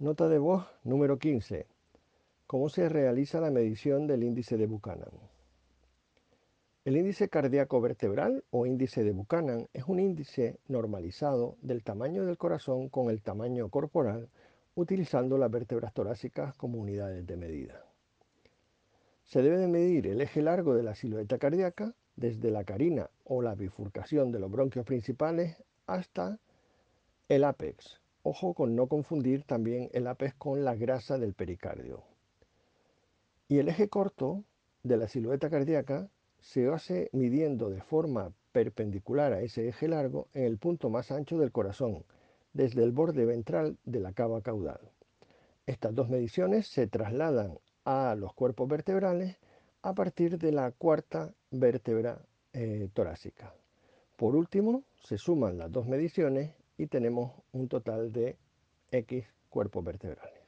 Nota de voz número 15. ¿Cómo se realiza la medición del índice de Buchanan? El índice cardíaco vertebral o índice de Buchanan es un índice normalizado del tamaño del corazón con el tamaño corporal utilizando las vértebras torácicas como unidades de medida. Se debe de medir el eje largo de la silueta cardíaca desde la carina o la bifurcación de los bronquios principales hasta el ápex. Ojo con no confundir también el ápex con la grasa del pericardio. Y el eje corto de la silueta cardíaca se hace midiendo de forma perpendicular a ese eje largo en el punto más ancho del corazón, desde el borde ventral de la cava caudal. Estas dos mediciones se trasladan a los cuerpos vertebrales a partir de la cuarta vértebra eh, torácica. Por último, se suman las dos mediciones y tenemos un total de X cuerpos vertebrales.